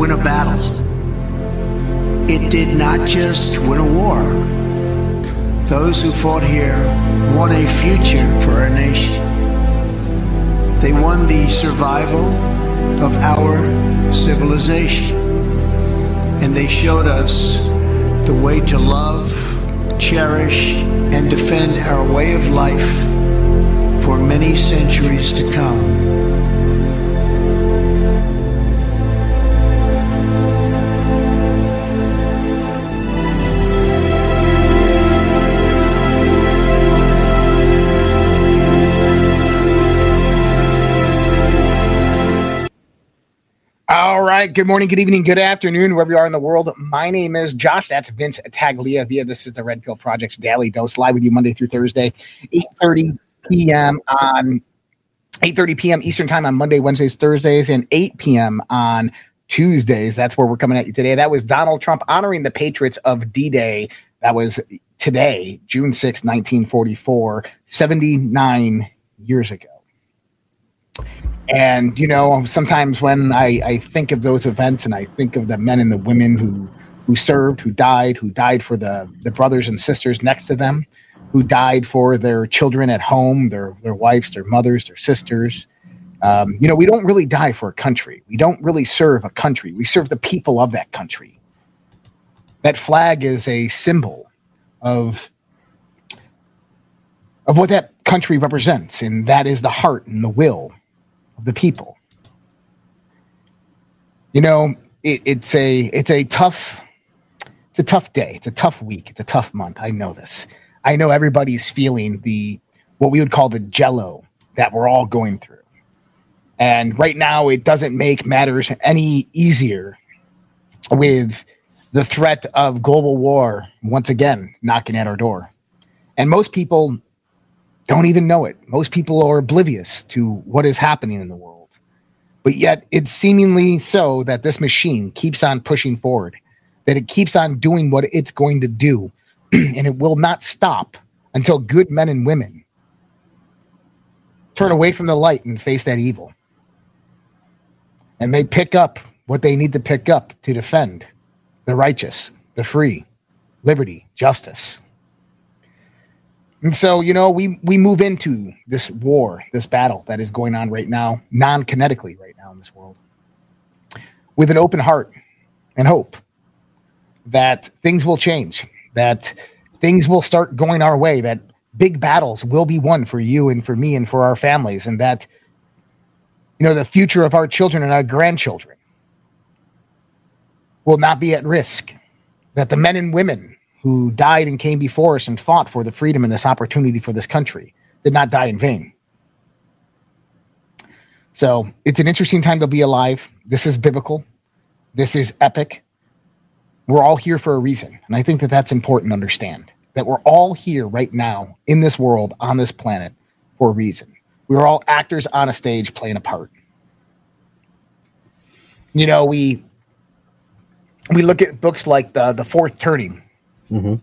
win a battle. It did not just win a war. Those who fought here won a future for our nation. They won the survival of our civilization. And they showed us the way to love, cherish, and defend our way of life for many centuries to come. All right. Good morning, good evening, good afternoon, wherever you are in the world. My name is Josh. That's Vince Taglia. Via this is the Red Pill Project's Daily Dose, live with you Monday through Thursday, 8:30 p.m. on 8:30 p.m. Eastern Time on Monday, Wednesdays, Thursdays, and 8 p.m. on Tuesdays. That's where we're coming at you today. That was Donald Trump honoring the Patriots of D-Day. That was today, June 6, 1944, 79 years ago. And you know, sometimes when I, I think of those events and I think of the men and the women who who served, who died, who died for the the brothers and sisters next to them, who died for their children at home, their their wives, their mothers, their sisters. Um, you know, we don't really die for a country. We don't really serve a country. We serve the people of that country. That flag is a symbol of of what that country represents, and that is the heart and the will the people. You know, it, it's a it's a tough it's a tough day. It's a tough week. It's a tough month. I know this. I know everybody's feeling the what we would call the jello that we're all going through. And right now it doesn't make matters any easier with the threat of global war once again knocking at our door. And most people don't even know it. Most people are oblivious to what is happening in the world. But yet, it's seemingly so that this machine keeps on pushing forward, that it keeps on doing what it's going to do, and it will not stop until good men and women turn away from the light and face that evil. And they pick up what they need to pick up to defend the righteous, the free, liberty, justice. And so, you know, we we move into this war, this battle that is going on right now, non-kinetically right now in this world, with an open heart and hope that things will change, that things will start going our way, that big battles will be won for you and for me and for our families, and that you know the future of our children and our grandchildren will not be at risk. That the men and women who died and came before us and fought for the freedom and this opportunity for this country did not die in vain. So it's an interesting time to be alive. This is biblical. This is epic. We're all here for a reason. And I think that that's important to understand that we're all here right now in this world, on this planet, for a reason. We're all actors on a stage playing a part. You know, we we look at books like the the fourth turning Mm-hmm.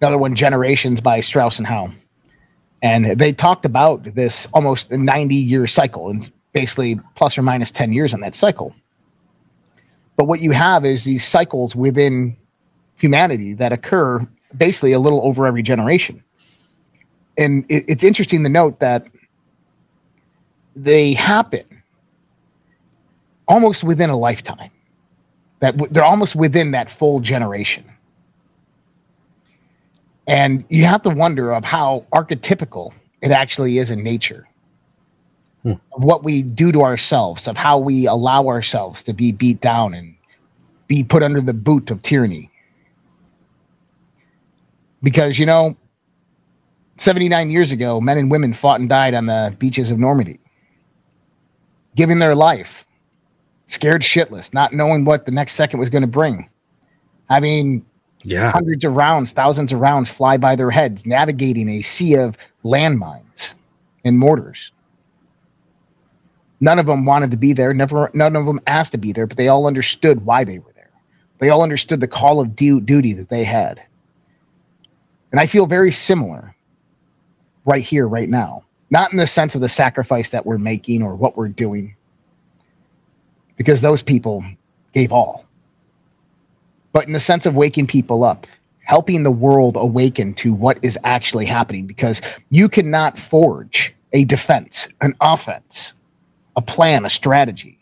another one generations by strauss and howe and they talked about this almost 90 year cycle and basically plus or minus 10 years on that cycle. But what you have is these cycles within humanity that occur basically a little over every generation. And it, it's interesting to note that they happen almost within a lifetime that w- they're almost within that full generation and you have to wonder of how archetypical it actually is in nature. Hmm. Of what we do to ourselves of how we allow ourselves to be beat down and be put under the boot of tyranny. Because you know 79 years ago men and women fought and died on the beaches of normandy giving their life scared shitless, not knowing what the next second was going to bring. I mean, Yeah. hundreds of rounds, thousands of rounds fly by their heads, navigating a sea of landmines and mortars. None of them wanted to be there. Never, none of them asked to be there, but they all understood why they were there. They all understood the call of du- duty that they had. And I feel very similar right here, right now. Not in the sense of the sacrifice that we're making or what we're doing, because those people gave all but in the sense of waking people up, helping the world awaken to what is actually happening, because you cannot forge a defense, an offense, a plan, a strategy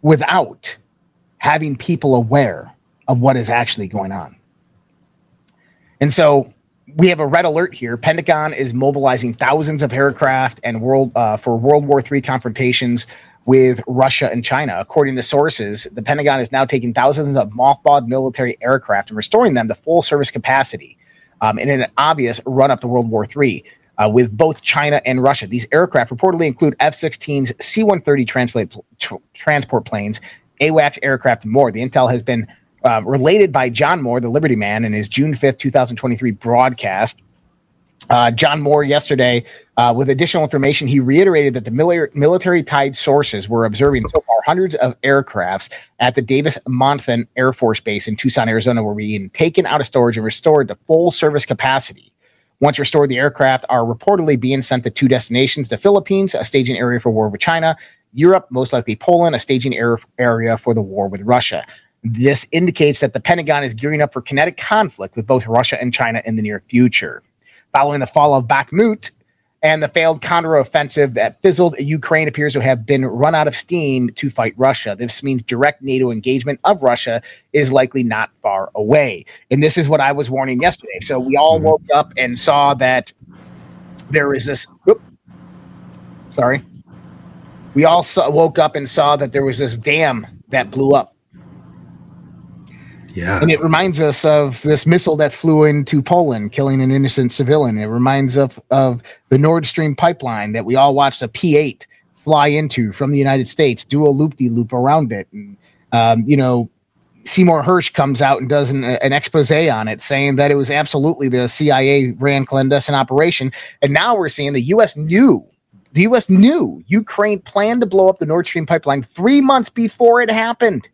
without having people aware of what is actually going on. And so we have a red alert here. Pentagon is mobilizing thousands of aircraft and world uh, for World War III confrontations with Russia and China. According to sources, the Pentagon is now taking thousands of mothballed military aircraft and restoring them to full service capacity um, in an obvious run up to World War III. Uh, with both China and Russia, these aircraft reportedly include F-16s, C-130 transport tr- transport planes, AWACS aircraft, and more. The intel has been uh, related by John Moore, the Liberty Man, in his June 5th, 2023 broadcast. Uh, John Moore yesterday, uh, with additional information, he reiterated that the mili- military tied sources were observing so far hundreds of aircrafts at the Davis Monthan Air Force Base in Tucson, Arizona, were being taken out of storage and restored to full service capacity. Once restored, the aircraft are reportedly being sent to two destinations the Philippines, a staging area for war with China, Europe, most likely Poland, a staging air- area for the war with Russia. This indicates that the Pentagon is gearing up for kinetic conflict with both Russia and China in the near future. Following the fall of Bakhmut and the failed counteroffensive that fizzled, Ukraine appears to have been run out of steam to fight Russia. This means direct NATO engagement of Russia is likely not far away. And this is what I was warning yesterday. So we all mm-hmm. woke up and saw that there is this. Oop, sorry. We all saw, woke up and saw that there was this dam that blew up. Yeah. And it reminds us of this missile that flew into Poland, killing an innocent civilian. It reminds of of the Nord Stream pipeline that we all watched a P8 fly into from the United States, do a loop de loop around it. And, um, you know, Seymour Hersh comes out and does an, an expose on it, saying that it was absolutely the CIA ran clandestine operation. And now we're seeing the U.S. knew. The U.S. knew Ukraine planned to blow up the Nord Stream pipeline three months before it happened.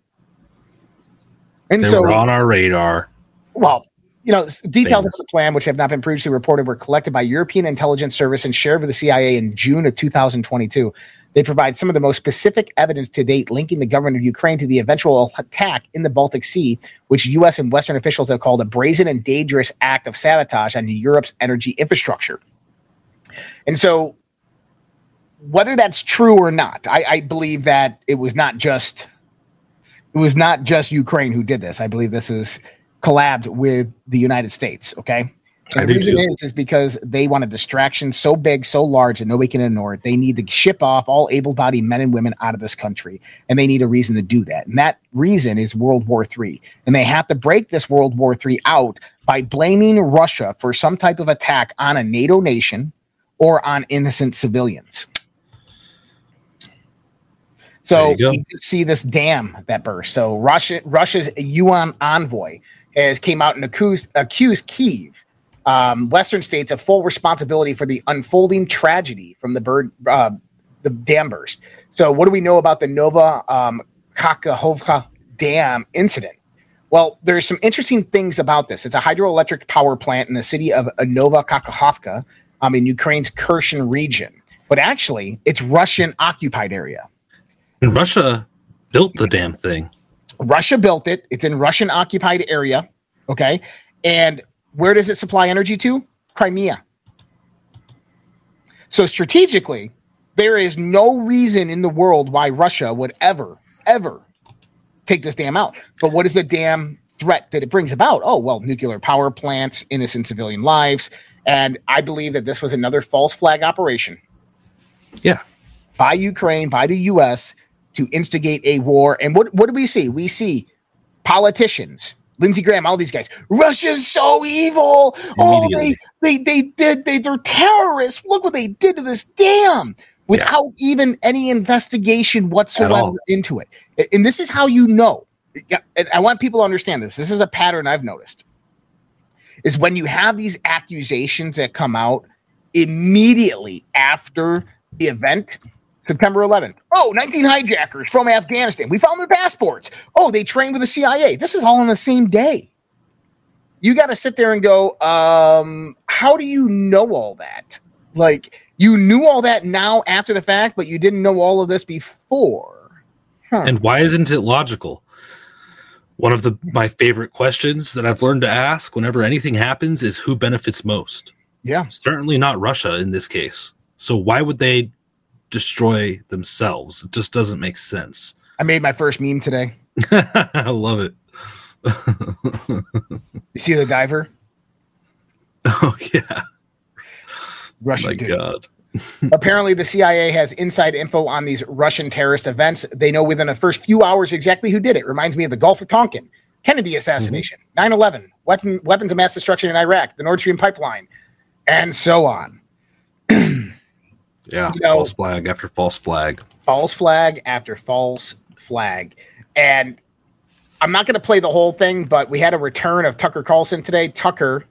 And they so, were on our radar. well, you know, details of the plan, which have not been previously reported, were collected by European intelligence service and shared with the CIA in June of 2022. They provide some of the most specific evidence to date linking the government of Ukraine to the eventual attack in the Baltic Sea, which U.S. and Western officials have called a brazen and dangerous act of sabotage on Europe's energy infrastructure. And so, whether that's true or not, I, I believe that it was not just it was not just Ukraine who did this. I believe this is collabed with the United States. Okay. And the reason too. is is because they want a distraction so big, so large that nobody can ignore it. They need to ship off all able-bodied men and women out of this country, and they need a reason to do that. And that reason is World War III. And they have to break this World War III out by blaming Russia for some type of attack on a NATO nation or on innocent civilians. So you you can see this dam that burst. So Russia, Russia's UN envoy has came out and accused accused Kiev, um, Western states, of full responsibility for the unfolding tragedy from the bird uh, the dam burst. So what do we know about the Nova um, Kakhovka dam incident? Well, there's some interesting things about this. It's a hydroelectric power plant in the city of Nova Kakhovka um, in Ukraine's Kherson region. But actually, it's Russian occupied area. And Russia built the damn thing. Russia built it. It's in Russian occupied area. Okay. And where does it supply energy to? Crimea. So strategically, there is no reason in the world why Russia would ever, ever take this dam out. But what is the damn threat that it brings about? Oh, well, nuclear power plants, innocent civilian lives. And I believe that this was another false flag operation Yeah. by Ukraine, by the US to instigate a war. And what, what do we see? We see politicians, Lindsey Graham, all these guys. Russia's so evil. Oh, they, they they did they they're terrorists. Look what they did to this dam. without even any investigation whatsoever into it. And this is how you know. I want people to understand this. This is a pattern I've noticed. Is when you have these accusations that come out immediately after the event, September 11th. Oh, 19 hijackers from Afghanistan. We found their passports. Oh, they trained with the CIA. This is all on the same day. You got to sit there and go, um, how do you know all that? Like, you knew all that now after the fact, but you didn't know all of this before. Huh. And why isn't it logical? One of the my favorite questions that I've learned to ask whenever anything happens is who benefits most. Yeah. Certainly not Russia in this case. So why would they destroy themselves? It just doesn't make sense. I made my first meme today. I love it. you see the diver? Oh yeah. Russian. My dude. God. Apparently, the CIA has inside info on these Russian terrorist events. They know within the first few hours exactly who did it. Reminds me of the Gulf of Tonkin, Kennedy assassination, mm-hmm. 9 11, weapon, weapons of mass destruction in Iraq, the Nord Stream pipeline, and so on. yeah, you know, false flag after false flag. False flag after false flag. And I'm not going to play the whole thing, but we had a return of Tucker Carlson today. Tucker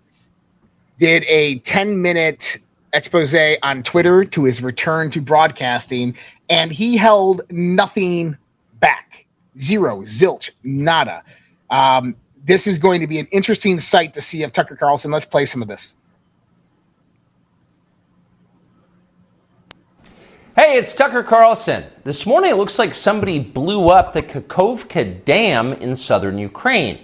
did a 10 minute expose on Twitter to his return to broadcasting, and he held nothing back. Zero, zilch, nada. Um, this is going to be an interesting sight to see of Tucker Carlson. Let's play some of this. Hey, it's Tucker Carlson. This morning it looks like somebody blew up the Kakhovka Dam in southern Ukraine.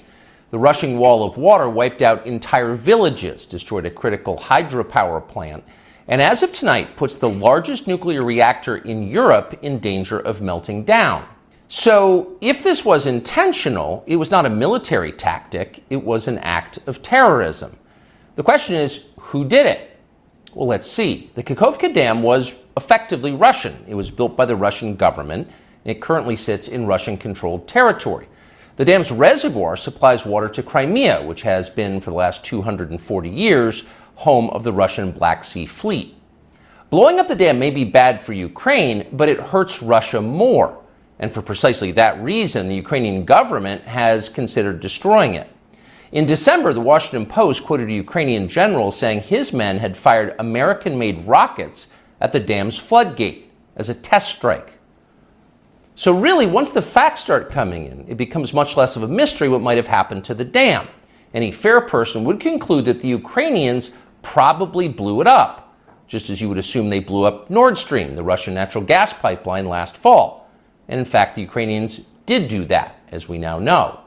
The rushing wall of water wiped out entire villages, destroyed a critical hydropower plant, and as of tonight, puts the largest nuclear reactor in Europe in danger of melting down. So, if this was intentional, it was not a military tactic, it was an act of terrorism. The question is who did it? Well, let's see. The Kakhovka Dam was effectively Russian. It was built by the Russian government. And it currently sits in Russian controlled territory. The dam's reservoir supplies water to Crimea, which has been, for the last 240 years, home of the Russian Black Sea Fleet. Blowing up the dam may be bad for Ukraine, but it hurts Russia more. And for precisely that reason, the Ukrainian government has considered destroying it. In December, the Washington Post quoted a Ukrainian general saying his men had fired American made rockets at the dam's floodgate as a test strike. So, really, once the facts start coming in, it becomes much less of a mystery what might have happened to the dam. Any fair person would conclude that the Ukrainians probably blew it up, just as you would assume they blew up Nord Stream, the Russian natural gas pipeline, last fall. And in fact, the Ukrainians did do that, as we now know.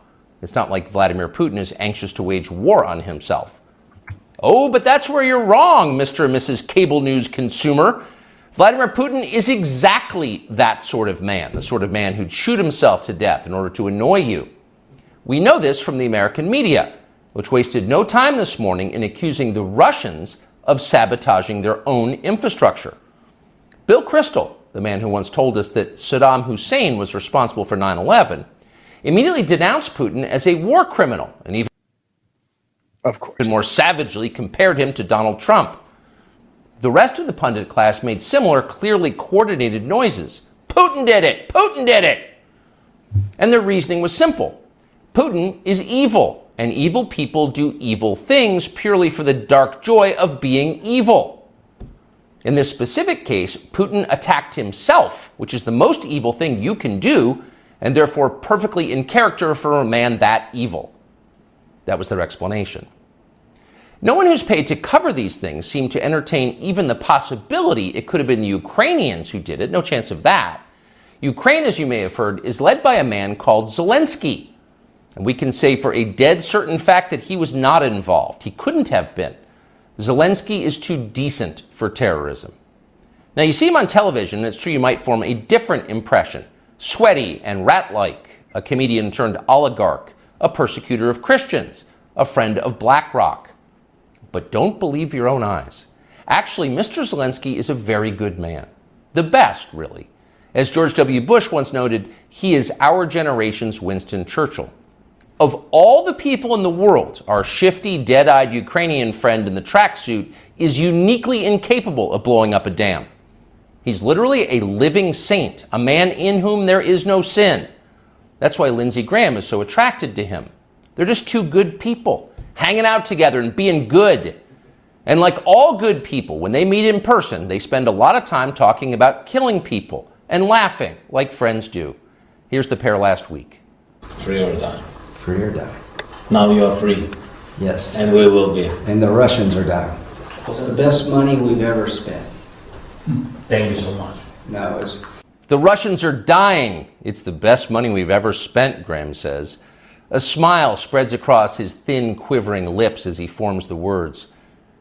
It's not like Vladimir Putin is anxious to wage war on himself. Oh, but that's where you're wrong, Mr. and Mrs. Cable News consumer. Vladimir Putin is exactly that sort of man, the sort of man who'd shoot himself to death in order to annoy you. We know this from the American media, which wasted no time this morning in accusing the Russians of sabotaging their own infrastructure. Bill Kristol, the man who once told us that Saddam Hussein was responsible for 9 11, immediately denounced Putin as a war criminal and even of course. And more savagely compared him to Donald Trump. The rest of the pundit class made similar, clearly coordinated noises. Putin did it! Putin did it! And their reasoning was simple Putin is evil, and evil people do evil things purely for the dark joy of being evil. In this specific case, Putin attacked himself, which is the most evil thing you can do, and therefore perfectly in character for a man that evil. That was their explanation. No one who's paid to cover these things seemed to entertain even the possibility it could have been the Ukrainians who did it. No chance of that. Ukraine, as you may have heard, is led by a man called Zelensky. And we can say for a dead certain fact that he was not involved. He couldn't have been. Zelensky is too decent for terrorism. Now, you see him on television, and it's true you might form a different impression sweaty and rat like, a comedian turned oligarch, a persecutor of Christians, a friend of BlackRock. But don't believe your own eyes. Actually, Mr. Zelensky is a very good man. The best, really. As George W. Bush once noted, he is our generation's Winston Churchill. Of all the people in the world, our shifty, dead eyed Ukrainian friend in the tracksuit is uniquely incapable of blowing up a dam. He's literally a living saint, a man in whom there is no sin. That's why Lindsey Graham is so attracted to him. They're just two good people, hanging out together and being good. And like all good people, when they meet in person, they spend a lot of time talking about killing people and laughing like friends do. Here's the pair last week. Free or die. Free or die. Now you are free, Yes. and we will be. And the Russians are dying. It's the best money we've ever spent. Thank you so much. No, it's The Russians are dying. It's the best money we've ever spent, Graham says. A smile spreads across his thin, quivering lips as he forms the words.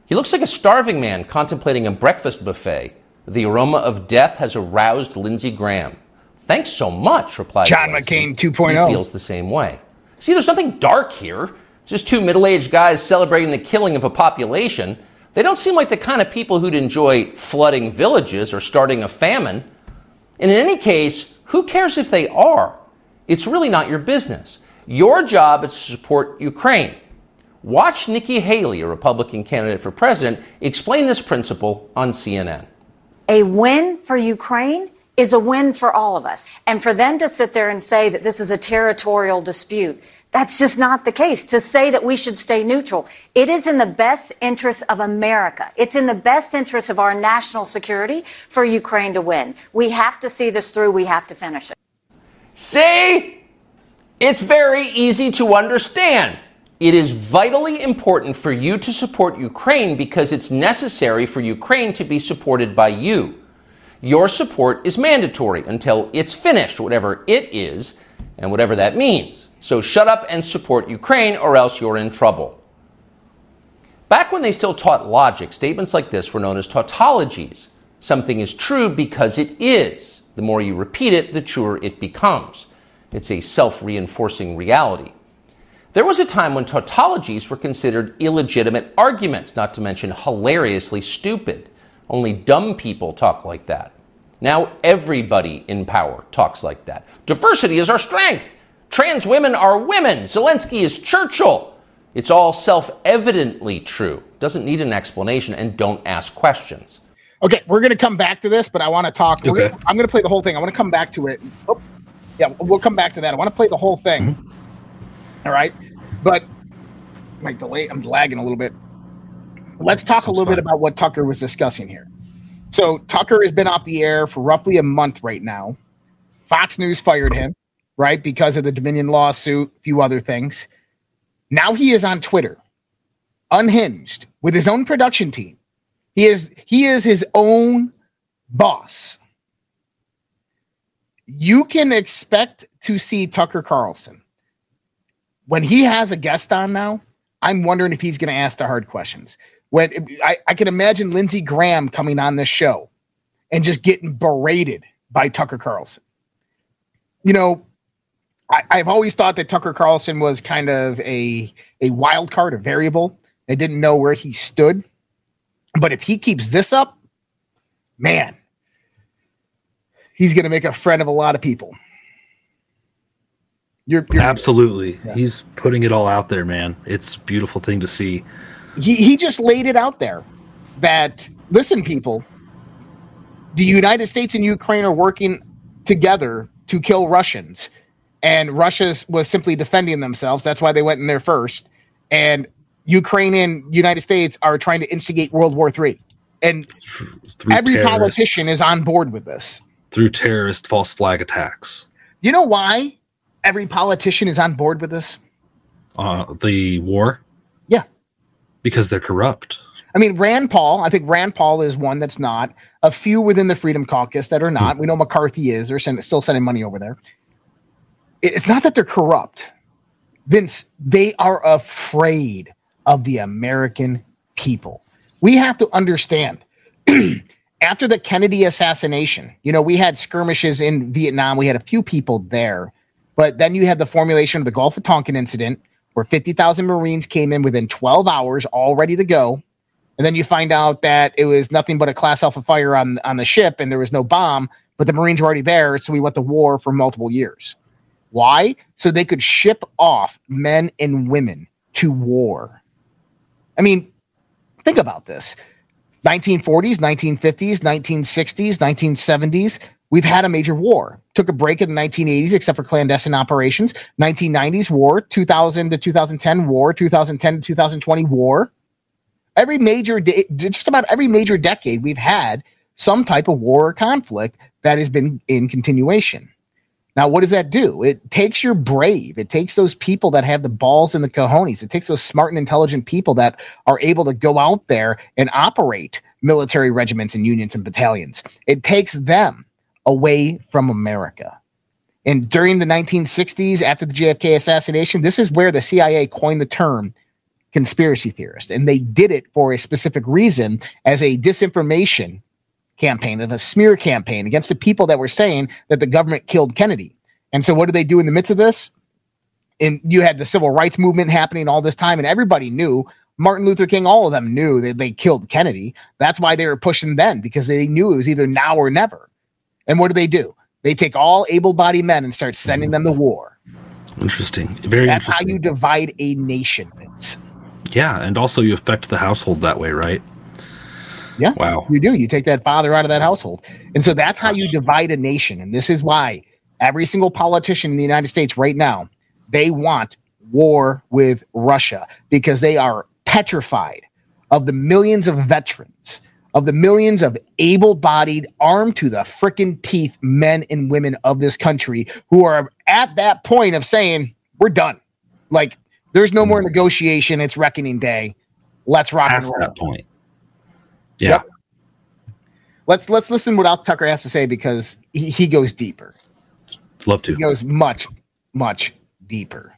He looks like a starving man contemplating a breakfast buffet. The aroma of death has aroused Lindsey Graham. Thanks so much, replies John. McCain 2.0. He oh. feels the same way. See, there's nothing dark here. Just two middle aged guys celebrating the killing of a population. They don't seem like the kind of people who'd enjoy flooding villages or starting a famine. And in any case, who cares if they are? It's really not your business. Your job is to support Ukraine. Watch Nikki Haley, a Republican candidate for president, explain this principle on CNN. A win for Ukraine is a win for all of us. And for them to sit there and say that this is a territorial dispute, that's just not the case. To say that we should stay neutral, it is in the best interest of America. It's in the best interest of our national security for Ukraine to win. We have to see this through. We have to finish it. See? It's very easy to understand. It is vitally important for you to support Ukraine because it's necessary for Ukraine to be supported by you. Your support is mandatory until it's finished, whatever it is, and whatever that means. So shut up and support Ukraine, or else you're in trouble. Back when they still taught logic, statements like this were known as tautologies. Something is true because it is. The more you repeat it, the truer it becomes. It's a self reinforcing reality. There was a time when tautologies were considered illegitimate arguments, not to mention hilariously stupid. Only dumb people talk like that. Now everybody in power talks like that. Diversity is our strength. Trans women are women. Zelensky is Churchill. It's all self evidently true. Doesn't need an explanation and don't ask questions. Okay, we're going to come back to this, but I want to talk. Okay. gonna- I'm going to play the whole thing. I want to come back to it. Oh, yeah, we'll come back to that. I want to play the whole thing. Mm-hmm. All right, but my delay. I'm lagging a little bit. Let's talk a little bit about what Tucker was discussing here. So Tucker has been off the air for roughly a month right now. Fox News fired him, right, because of the Dominion lawsuit, a few other things. Now he is on Twitter, unhinged, with his own production team. He is he is his own boss. You can expect to see Tucker Carlson when he has a guest on now. I'm wondering if he's going to ask the hard questions. When I, I can imagine Lindsey Graham coming on this show and just getting berated by Tucker Carlson. You know, I, I've always thought that Tucker Carlson was kind of a a wild card, a variable. I didn't know where he stood. But if he keeps this up, man, he's going to make a friend of a lot of people. You're, you're Absolutely. He's putting it all out there, man. It's a beautiful thing to see. he, he just laid it out there that listen, people, the United States and Ukraine are working together to kill Russians, and Russia was simply defending themselves. That's why they went in there first. And Ukraine and United States are trying to instigate World War III. And Through every politician is on board with this. Through terrorist false flag attacks. You know why every politician is on board with this? Uh, the war Yeah. because they're corrupt. I mean, Rand Paul, I think Rand Paul is one that's not. A few within the Freedom Caucus that are not. We know McCarthy is. They're send, still sending money over there. It's not that they're corrupt. Vince, they are afraid of the American people. We have to understand. After the Kennedy assassination, you know, we had skirmishes in Vietnam. We had a few people there. But then you had the formulation of the Gulf of Tonkin incident, where 50,000 Marines came in within 12 hours, all ready to go. And then you find out that it was nothing but a class alpha fire on, on the ship and there was no bomb, but the Marines were already there. So we went to war for multiple years. Why? So they could ship off men and women to war. I mean, think about this. 1940s, 1950s, 1960s, 1970s, we've had a major war. Took a break in the 1980s, except for clandestine operations. 1990s war, 2000 to 2010 war, 2010 to 2020 war. Every major, de- just about every major decade, we've had some type of war or conflict that has been in continuation. Now, what does that do? It takes your brave. It takes those people that have the balls and the cojones. It takes those smart and intelligent people that are able to go out there and operate military regiments and unions and battalions. It takes them away from America. And during the 1960s, after the JFK assassination, this is where the CIA coined the term conspiracy theorist. And they did it for a specific reason as a disinformation campaign, and a smear campaign against the people that were saying that the government killed Kennedy. And so, what did they do in the midst of this? And you had the civil rights movement happening all this time, and everybody knew Martin Luther King, all of them knew that they killed Kennedy. That's why they were pushing then because they knew it was either now or never. And what do they do? They take all able bodied men and start sending them to war. Interesting. Very That's interesting. how you divide a nation. Yeah, and also you affect the household that way, right? Yeah. Wow. You do. You take that father out of that household. And so that's how you divide a nation. And this is why every single politician in the United States right now, they want war with Russia because they are petrified of the millions of veterans, of the millions of able bodied, armed to the frickin' teeth men and women of this country who are at that point of saying, we're done. Like, there's no more hmm. negotiation. It's reckoning day. Let's rock and roll. that point. Yeah. Yep. Let's let's listen what Al Tucker has to say because he, he goes deeper. Love to. He goes much, much deeper.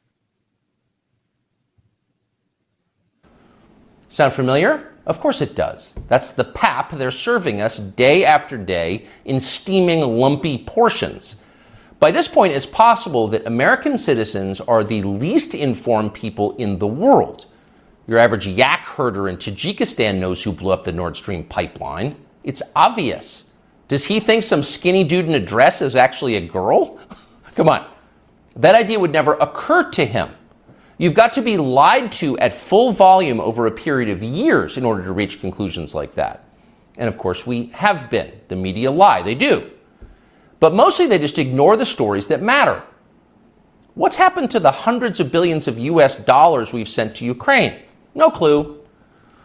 Sound familiar? Of course it does. That's the pap they're serving us day after day in steaming, lumpy portions. By this point, it's possible that American citizens are the least informed people in the world. Your average yak herder in Tajikistan knows who blew up the Nord Stream pipeline. It's obvious. Does he think some skinny dude in a dress is actually a girl? Come on. That idea would never occur to him. You've got to be lied to at full volume over a period of years in order to reach conclusions like that. And of course, we have been. The media lie, they do. But mostly they just ignore the stories that matter. What's happened to the hundreds of billions of US dollars we've sent to Ukraine? No clue.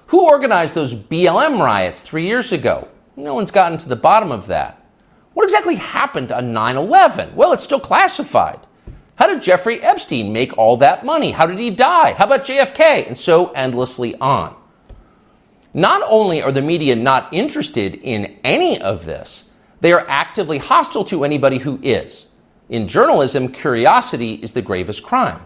Who organized those BLM riots three years ago? No one's gotten to the bottom of that. What exactly happened on 9 11? Well, it's still classified. How did Jeffrey Epstein make all that money? How did he die? How about JFK? And so endlessly on. Not only are the media not interested in any of this, they are actively hostile to anybody who is. In journalism, curiosity is the gravest crime.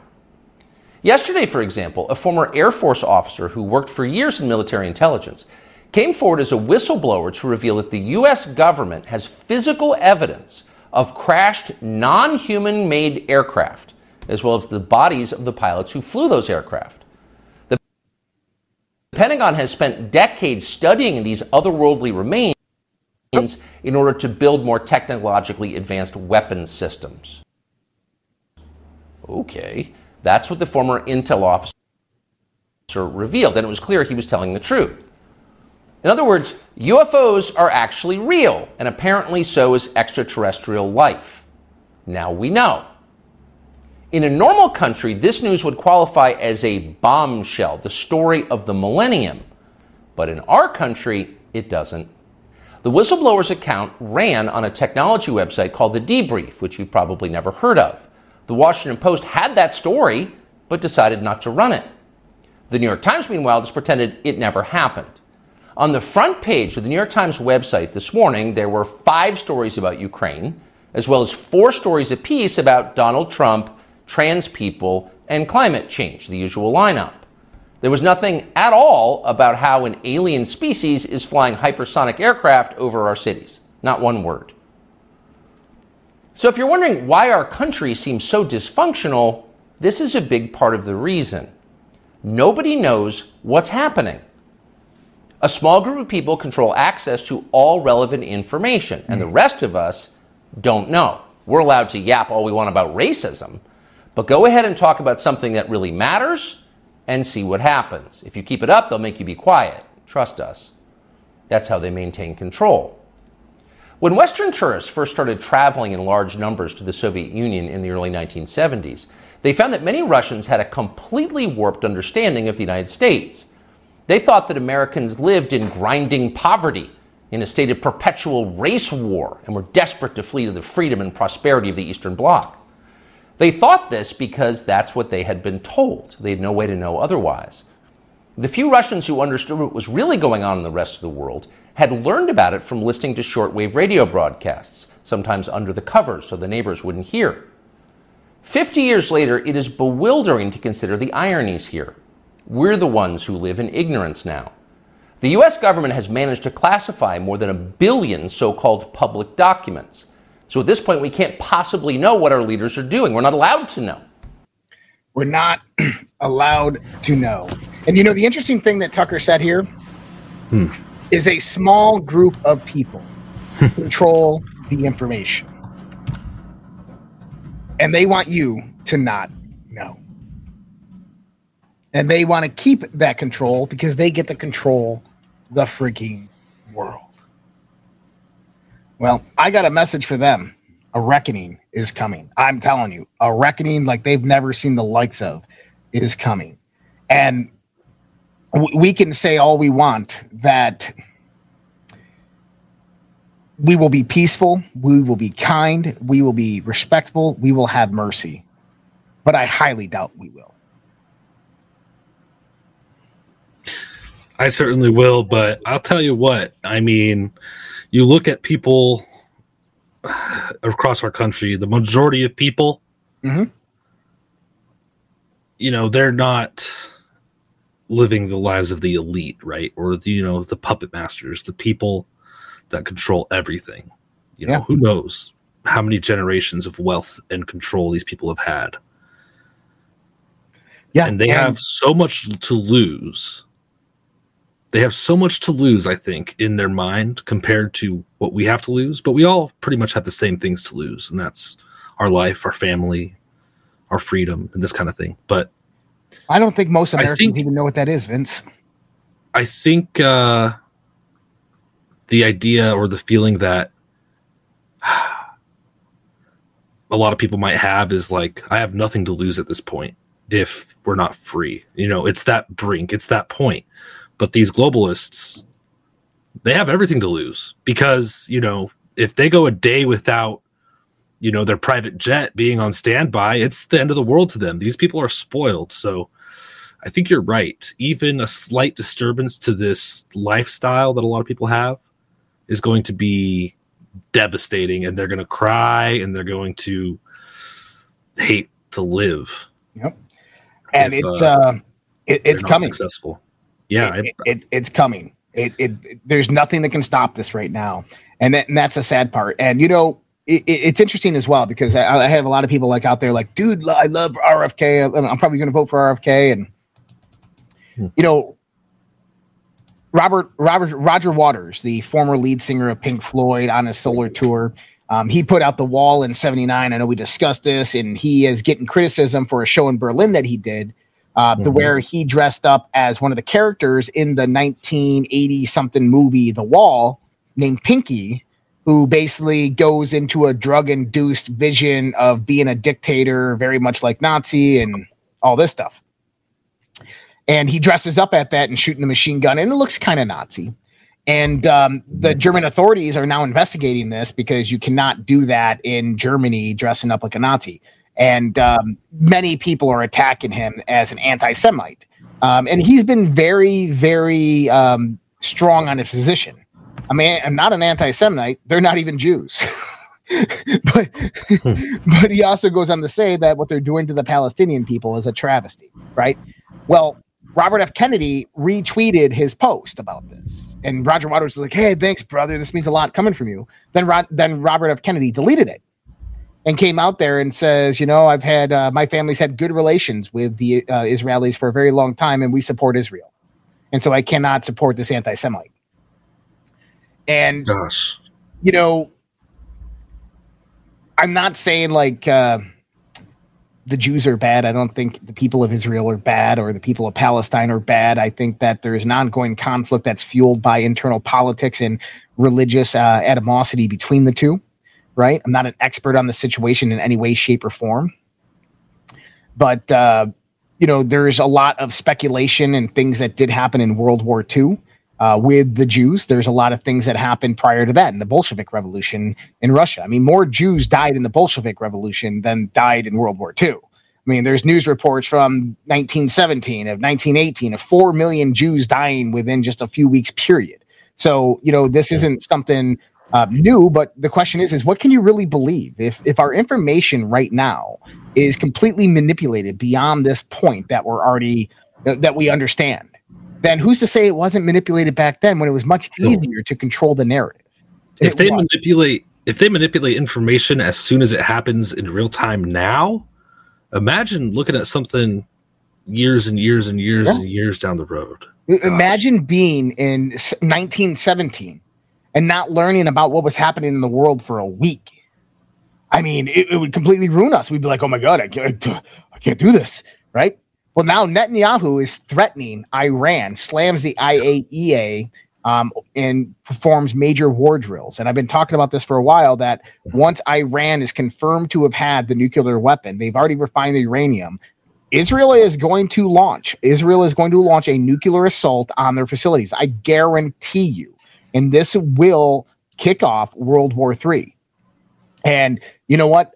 Yesterday, for example, a former Air Force officer who worked for years in military intelligence came forward as a whistleblower to reveal that the U.S. government has physical evidence of crashed non human made aircraft, as well as the bodies of the pilots who flew those aircraft. The Pentagon has spent decades studying these otherworldly remains in order to build more technologically advanced weapons systems. Okay, that's what the former intel officer revealed, and it was clear he was telling the truth. In other words, UFOs are actually real, and apparently so is extraterrestrial life. Now we know. In a normal country, this news would qualify as a bombshell, the story of the millennium. But in our country, it doesn't. The whistleblower's account ran on a technology website called The Debrief, which you've probably never heard of. The Washington Post had that story, but decided not to run it. The New York Times, meanwhile, just pretended it never happened. On the front page of the New York Times website this morning, there were five stories about Ukraine, as well as four stories apiece about Donald Trump, trans people, and climate change, the usual lineup. There was nothing at all about how an alien species is flying hypersonic aircraft over our cities. Not one word. So, if you're wondering why our country seems so dysfunctional, this is a big part of the reason. Nobody knows what's happening. A small group of people control access to all relevant information, and the hmm. rest of us don't know. We're allowed to yap all we want about racism, but go ahead and talk about something that really matters and see what happens. If you keep it up, they'll make you be quiet. Trust us. That's how they maintain control. When Western tourists first started traveling in large numbers to the Soviet Union in the early 1970s, they found that many Russians had a completely warped understanding of the United States. They thought that Americans lived in grinding poverty, in a state of perpetual race war, and were desperate to flee to the freedom and prosperity of the Eastern Bloc. They thought this because that's what they had been told. They had no way to know otherwise. The few Russians who understood what was really going on in the rest of the world had learned about it from listening to shortwave radio broadcasts, sometimes under the covers so the neighbors wouldn't hear. Fifty years later, it is bewildering to consider the ironies here. We're the ones who live in ignorance now. The US government has managed to classify more than a billion so called public documents. So at this point, we can't possibly know what our leaders are doing. We're not allowed to know. We're not allowed to know. And you know, the interesting thing that Tucker said here Hmm. Is a small group of people control the information. And they want you to not know. And they want to keep that control because they get to control the freaking world. Well, I got a message for them. A reckoning is coming. I'm telling you, a reckoning like they've never seen the likes of is coming. And we can say all we want that we will be peaceful, we will be kind, we will be respectful, we will have mercy. But I highly doubt we will. I certainly will, but I'll tell you what. I mean, you look at people across our country, the majority of people, Mhm. you know, they're not living the lives of the elite, right? Or, the, you know, the puppet masters, the people that control everything. You know, Yeah. who knows how many generations of wealth and control these people have had. Yeah. and they have so much to lose. They have so much to lose, I think, in their mind compared to what we have to lose. But we all pretty much have the same things to lose, and that's our life, our family, our freedom, and this kind of thing. But I don't think most Americans think- even know what that is, Vince. I think uh, the idea or the feeling that a lot of people might have is like, I have nothing to lose at this point if we're not free. You know, it's that brink, it's that point. But these globalists, they have everything to lose because, you know, if they go a day without, you know, their private jet being on standby, it's the end of the world to them. These people are spoiled. So, I think you're right. Even a slight disturbance to this lifestyle that a lot of people have is going to be devastating, and they're going to cry and they're going to hate to live. Yep. And If, it's uh, uh, it, it's coming. successful. Yeah, it, it, it- it's coming. It, it, it- there's nothing that can stop this right now, and, that, and that's a sad part. And you know, it, it- it's interesting as well because I, I have a lot of people like out there like, dude, I love RFK. I'm- probably going to vote for RFK, and you know, Robert Robert Roger Waters, the former lead singer of Pink Floyd, on his solar tour. Um, he put out the wall in 79 i know we discussed this and he is getting criticism for a show in berlin that he did uh, the Mhm. where he dressed up as one of the characters in the 1980 something movie the wall named pinky who basically goes into a drug induced vision of being a dictator very much like nazi and all this stuff and he dresses up at that and shooting the machine gun and it looks kind of nazi and um, the German authorities are now investigating this because you cannot do that in Germany dressing up like a Nazi. And um, many people are attacking him as an anti Semite. Um, and he's been very, very um, strong on his position. I mean, I'm not an anti Semite, they're not even Jews. but, but he also goes on to say that what they're doing to the Palestinian people is a travesty, right? Well, Robert F. Kennedy retweeted his post about this, and Roger Waters was like, "Hey, thanks, brother. This means a lot coming from you." Then, Ro- then Robert F. Kennedy deleted it and came out there and says, "You know, I've had uh, my family's had good relations with the uh, Israelis for a very long time, and we support Israel, and so I cannot support this anti-Semite." And gosh, you know, I'm not saying like uh, the Jews are bad. I don't think the people of Israel are bad or the people of Palestine are bad. I think that there is an ongoing conflict that's fueled by internal politics and religious uh, animosity between the two. Right? I'm not an expert on the situation in any way, shape, or form, but uh, you know, there's a lot of speculation and things that did happen in World War II uh, with the Jews. There's a lot of things that happened prior to that in the Bolshevik Revolution in Russia. I mean, more Jews died in the Bolshevik Revolution than died in World War II. I mean, there's news reports from 1917 of 1918 of 4 million Jews dying within just a few weeks period. So, you know, this isn't something uh, new, but the question is, is what can you really believe if, if our information right now is completely manipulated beyond this point that we're already, that we understand? Then who's to say it wasn't manipulated back then when it was much easier to control the narrative? If It they was. manipulate if they manipulate information as soon as it happens in real time now, imagine looking at something years and years and years Yeah. and years down the road. Imagine being in 1917 and not learning about what was happening in the world for a week. I mean, it, it would completely ruin us. We'd be like, "Oh my god, I can't, I can't do this." Right? Well, now Netanyahu is threatening Iran, slams the IAEA, um, and performs major war drills. And I've been talking about this for a while. That once Iran is confirmed to have had the nuclear weapon, they've already refined the uranium. Israel is going to launch. Israel is going to launch a nuclear assault on their facilities. I guarantee you. And this will kick off World War III. And you know what?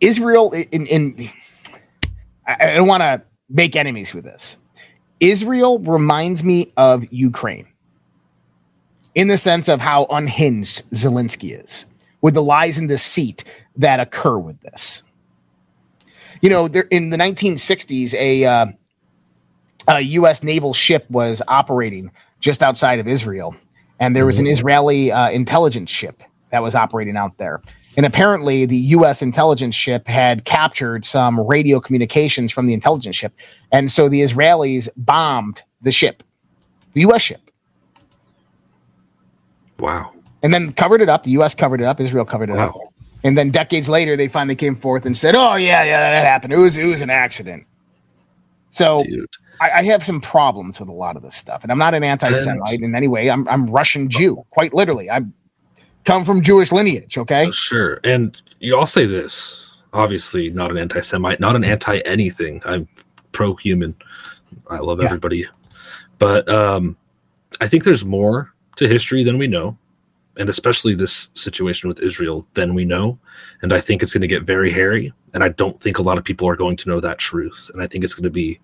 Israel in, in I I don't want to make enemies with this. Israel reminds me of Ukraine in the sense of how unhinged Zelensky is with the lies and deceit that occur with this. You know, there in the 1960s, a, uh, a U.S. naval ship was operating just outside of Israel, and there was an Israeli uh, intelligence ship that was operating out there. And apparently, the U.S. intelligence ship had captured some radio communications from the intelligence ship, and so the Israelis bombed the ship, the U.S. ship, Wow. and then covered it up. The U.S. covered it up. Israel covered it up. And then decades later, they finally came forth and said, "Oh yeah, yeah, that happened. It was it was an accident." So I, I have some problems with a lot of this stuff, and I'm not an anti-Semite in any way. I'm I'm Russian Jew, quite literally. I come from Jewish lineage. Okay, Sure. And you all say this. Obviously, not an anti Semite, not an anti anything. I'm pro human. I love Yeah. everybody. But um, I think there's more to history than we know. And especially this situation with Israel than we know. And I think it's going to get very hairy. And I don't think a lot of people are going to know that truth. And I think it's going to be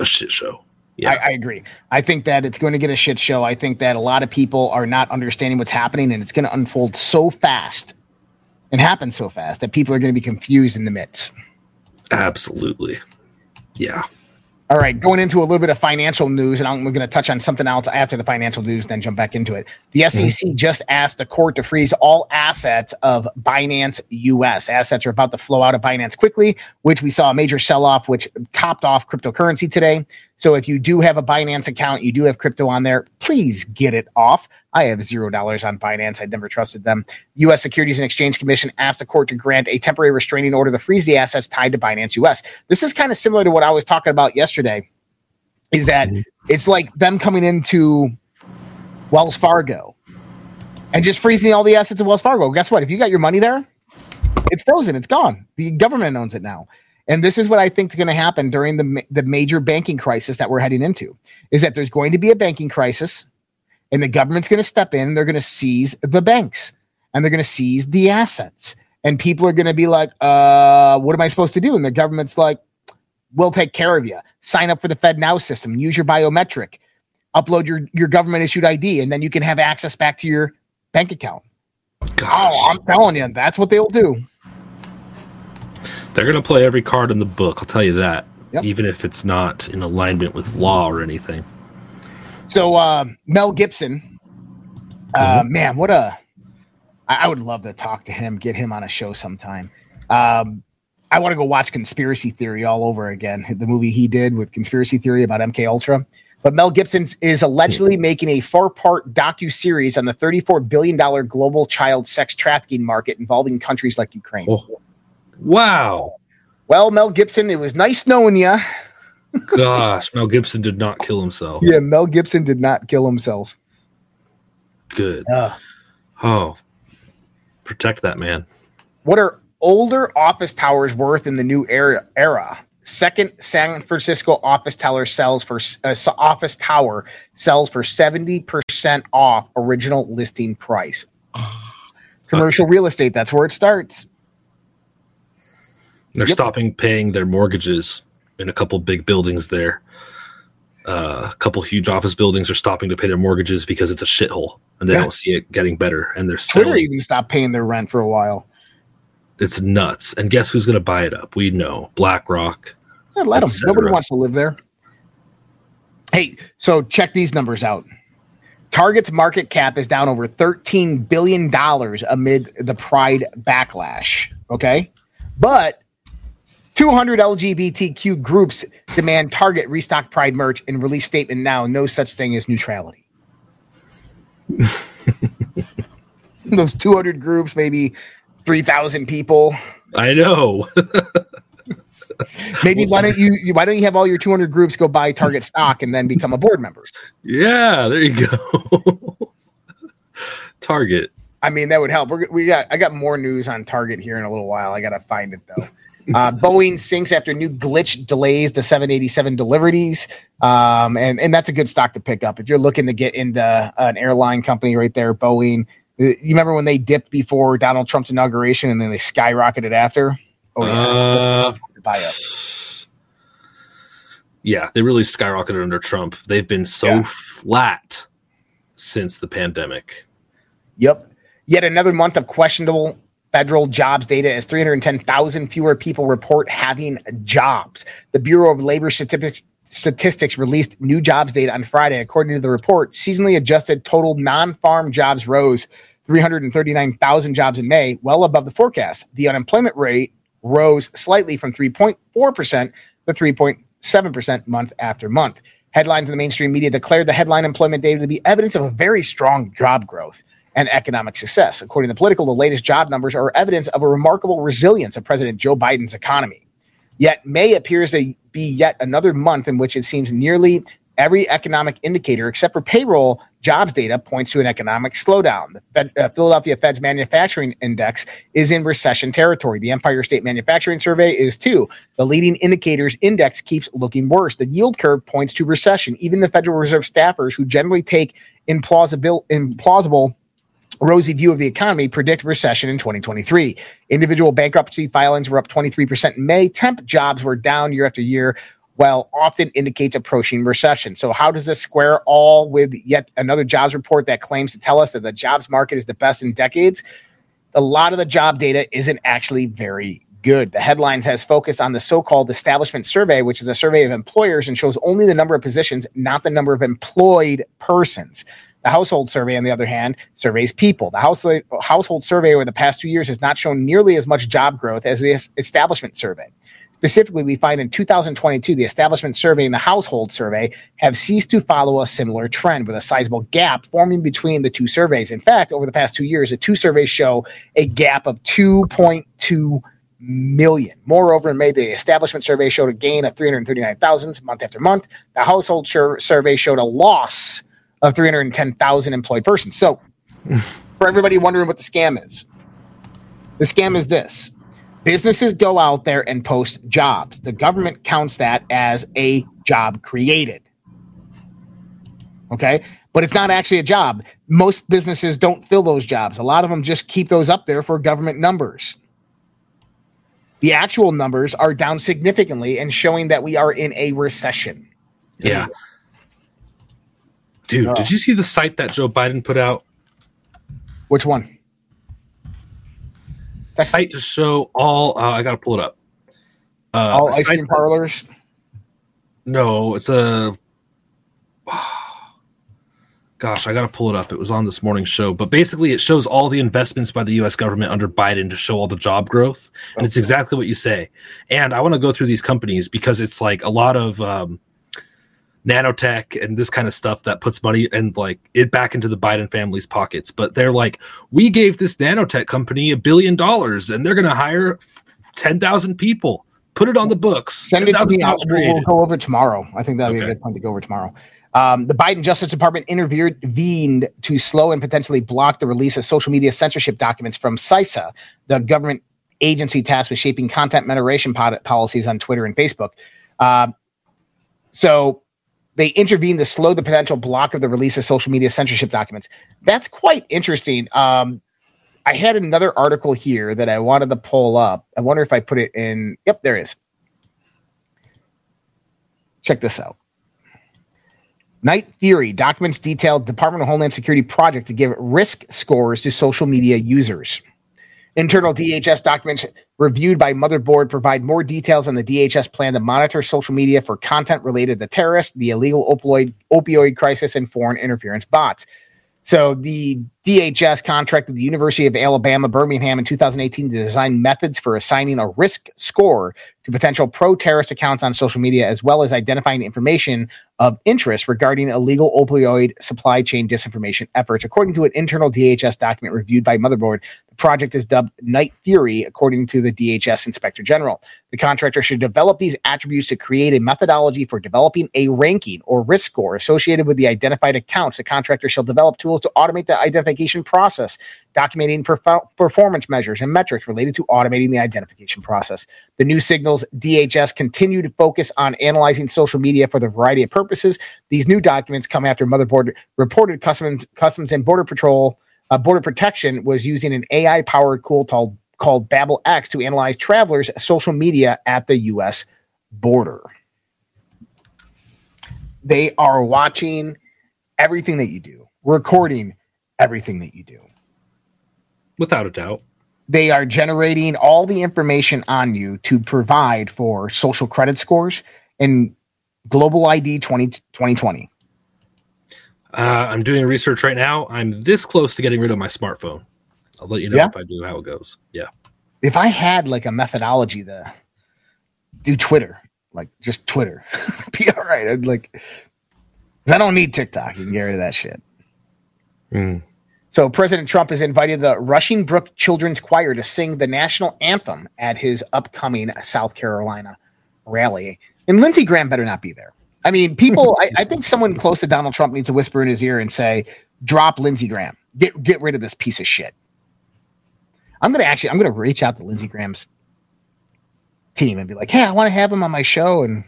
a shit show. Yeah. I, I agree. I think that it's going to get a shit show. I think that a lot of people are not understanding what's happening, and it's going to unfold so fast and happen so fast that people are going to be confused in the midst. Absolutely. Yeah. All right, going into a little bit of financial news, and I'm going to touch on something else after the financial news, then jump back into it. The mm-hmm. SEC just asked the court to freeze all assets of Binance US. Assets are about to flow out of Binance quickly, which we saw a major sell off, which topped off cryptocurrency today. So if you do have a Binance account, you do have crypto on there, please get it off. I have zero dollars on Binance. I never trusted them. U.S. Securities and Exchange Commission asked the court to grant a temporary restraining order to freeze the assets tied to Binance US. This is kind of similar to what I was talking about yesterday. Is that mm-hmm. it's like them coming into Wells Fargo and just freezing all the assets of Wells Fargo. Guess what? If you got your money there, it's frozen. It's gone. The government owns it now. And this is what I think is going to happen during the the major banking crisis that we're heading into. Is that there's going to be a banking crisis, and the government's going to step in. They're going to seize the banks, and they're going to seize the assets. And people are going to be like, "Uh, what am I supposed to do?" And the government's like, "We'll take care of you. Sign up for the Fed Now system. Use your biometric. Upload your your government issued ID, and then you can have access back to your bank account." Gosh. Oh, I'm telling you, that's what they'll do. They're going to play every card in the book. I'll tell you that. Yep. Even if it's not in alignment with law or anything. So uh, Mel Gibson, uh, man, what a! I, I would love to talk to him, get him on a show sometime. Um, I want to go watch Conspiracy Theory all over again, the movie he did with Conspiracy Theory about MK Ultra. But Mel Gibson is allegedly making a four-part docu series on the $34 billion global child sex trafficking market involving countries like Ukraine. Oh, Wow. Well, Mel Gibson, it was nice knowing you. Gosh, Mel Gibson did not kill himself. Yeah, Mel Gibson did not kill himself. Good. Uh, Oh, protect that man. what are older office towers worth in the new era? Era. Second San Francisco office tower sells for uh, office tower sells for seventy percent off original listing price. Commercial real estate. That's where it starts. They're Yep. stopping paying their mortgages in a couple big buildings there. Uh, a couple huge office buildings are stopping to pay their mortgages because it's a shithole and they Yeah. don't see it getting better. And they're Twitter selling. even stopped paying their rent for a while. It's nuts. And guess who's going to buy it up? We know BlackRock. Yeah, let them. Nobody wants to live there. Hey, so check these numbers out. Target's market cap is down over $13 billion amid the pride backlash. Okay. But 200 LGBTQ groups demand Target restock pride merch and release statement now. No such thing as neutrality. Those 200 groups, maybe 3,000 people. I know. Maybe why don't you you- why don't you have all your 200 groups go buy Target stock and then become a board member? yeah, there you go. Target. I mean, that would help. We're, we got I got more news on Target here in a little while. I gotta find it though. Uh, Boeing sinks after new glitch delays the 787 deliveries, um, and and that's a good stock to pick up if you're looking to get into an airline company right there. Boeing. Uh, You remember when they dipped before Donald Trump's inauguration and then they skyrocketed after? Oh yeah, Uh, buy up. yeah, they really skyrocketed under Trump. They've been so Yeah. flat since the pandemic. Yep. Yet another month of questionable federal jobs data as 310,000 fewer people report having jobs. The Bureau of Labor Statistics Statistics released new jobs data on Friday. According to the report, seasonally adjusted total non-farm jobs rose 339,000 jobs in May, well above the forecast. The unemployment rate rose slightly from 3.4% to 3.7% month after month. Headlines in the mainstream media declared the headline employment data to be evidence of a very strong job growth and economic success. According to Politico, the latest job numbers are evidence of a remarkable resilience of President Joe Biden's economy. Yet May appears to be yet another month in which it seems nearly every economic indicator except for payroll jobs data points to an economic slowdown. The Fed, uh, Philadelphia Fed's manufacturing index is in recession territory. The Empire State Manufacturing Survey is too. The leading indicators index keeps looking worse. The yield curve points to recession. Even the Federal Reserve staffers who generally take implausible, implausible rosy view of the economy predict recession in 2023. Individual bankruptcy filings were up 23% in May. Temp jobs were down year after year, while often indicates approaching recession. So, how does this square all with yet another jobs report that claims to tell us that the jobs market is the best in decades? A lot of the job data isn't actually very good. The headlines has focused on the so-called establishment survey, which is a survey of employers and shows only the number of positions, not the number of employed persons. The household survey, on the other hand, surveys people. The household household survey over the past two years has not shown nearly as much job growth as the establishment survey. Specifically, we find in 2022, the establishment survey and the household survey have ceased to follow a similar trend with a sizable gap forming between the two surveys. In fact, over the past two years, the two surveys show a gap of 2.2 million. Moreover, in May, the establishment survey showed a gain of 339,000 month after month. The household sur- survey showed a loss of 310,000 employed persons. So, for everybody wondering what the scam is, the scam is this businesses go out there and post jobs. The government counts that as a job created. Okay. But it's not actually a job. Most businesses don't fill those jobs. A lot of them just keep those up there for government numbers. The actual numbers are down significantly and showing that we are in a recession. Yeah. Dude, Oh. did you see the site that Joe Biden put out? Which one? The site to show all. Uh, I got to pull it up. Uh, All ice cream parlors. No, it's a. Gosh, I got to pull it up. It was on this morning's show, but basically, it shows all the investments by the U.S. government under Biden to show all the job growth, and it's exactly what you say. And I want to go through these companies because it's like a lot of um, nanotech and this kind of stuff that puts money and like it back into the Biden family's pockets. But they're like, we gave this nanotech company a billion dollars, and they're going to hire ten thousand people. Put it on the books. Send it to 10,000 me. I'll, we'll, we'll go over tomorrow. I think that'll be a good point to go over tomorrow. Um, the Biden Justice Department intervened to slow and potentially block the release of social media censorship documents from CISA, the government agency tasked with shaping content moderation pod- policies on Twitter and Facebook. Um, so they intervened to slow the potential block of the release of social media censorship documents. That's quite interesting. Um, I had another article here that I wanted to pull up. I wonder if I put it in. Yep, there it is. Check this out. Night Theory documents detailed Department of Homeland Security project to give risk scores to social media users. Internal DHS documents reviewed by Motherboard provide more details on the DHS plan to monitor social media for content related to terrorists, the illegal opioid, opioid crisis, and foreign interference bots. So the DHS contracted the University of Alabama, Birmingham in 2018 to design methods for assigning a risk score to potential pro-terrorist accounts on social media, as well as identifying information of interest regarding illegal opioid supply chain disinformation efforts. According to an internal DHS document reviewed by Motherboard, the project is dubbed Night Theory, according to the DHS Inspector General. The contractor should develop these attributes to create a methodology for developing a ranking or risk score associated with the identified accounts. The contractor shall develop tools to automate the identification process, documenting perf- performance measures and metrics related to automating the identification process. The new signals DHS continue to focus on analyzing social media for the variety of purposes. These new documents come after Motherboard reported Customs, Customs and Border Patrol, uh, Border Protection was using an AI powered tool called, called Babel X to analyze travelers' social media at the U.S. border. They are watching everything that you do, recording everything that you do. Without a doubt. They are generating all the information on you to provide for social credit scores and global ID 20, 2020. Uh, I'm doing research right now. I'm this close to getting rid of my smartphone. I'll let you know Yeah? if I do how it goes. Yeah. If I had like a methodology to do Twitter, like just Twitter, be all right. I'd like, I don't need TikTok. You can get rid of that shit. So President Trump has invited the Rushing Brook Children's Choir to sing the national anthem at his upcoming South Carolina rally. And Lindsey Graham better not be there. I mean, people, I, I think someone close to Donald Trump needs to whisper in his ear and say, drop Lindsey Graham. Get get rid of this piece of shit. I'm gonna actually I'm gonna reach out to Lindsey Graham's team and be like, hey, I want to have him on my show and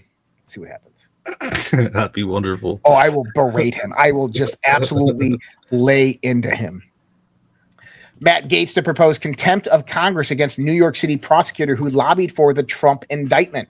see what happens. That'd be wonderful. Oh, I will berate him. I will just absolutely lay into him. Matt Gaetz to propose contempt of Congress against New York City prosecutor who lobbied for the Trump indictment.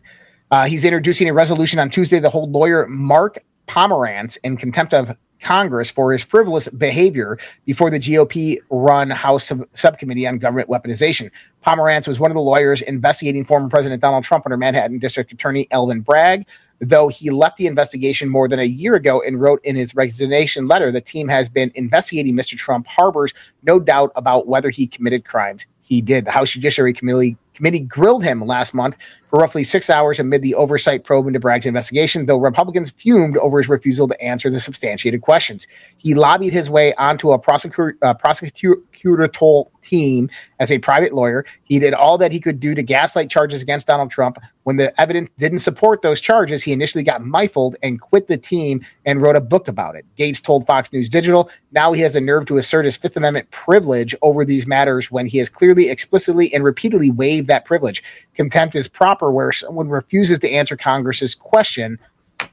Uh, he's introducing a resolution on Tuesday to hold lawyer Mark Pomerantz in contempt of Congress for his frivolous behavior before the GOP run House sub- Subcommittee on Government Weaponization. Pomerantz was one of the lawyers investigating former President Donald Trump under Manhattan District Attorney Alvin Bragg. Though he left the investigation more than a year ago and wrote in his resignation letter, the team has been investigating Mr. Trump harbors no doubt about whether he committed crimes. He did. The House Judiciary Committee committee grilled him last month for roughly six hours amid the oversight probe into Bragg's investigation, though Republicans fumed over his refusal to answer the substantiated questions. He lobbied his way onto a prosecutor, uh, prosecutorial team as a private lawyer. He did all that he could do to gaslight charges against Donald Trump. When the evidence didn't support those charges, he initially got muffled and quit the team and wrote a book about it. Gaetz told Fox News Digital, now he has a nerve to assert his Fifth Amendment privilege over these matters when he has clearly, explicitly, and repeatedly waived that privilege. Contempt is proper where someone refuses to answer Congress's question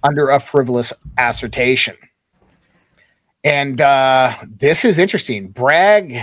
under a frivolous assertion. And uh, this is interesting. Bragg,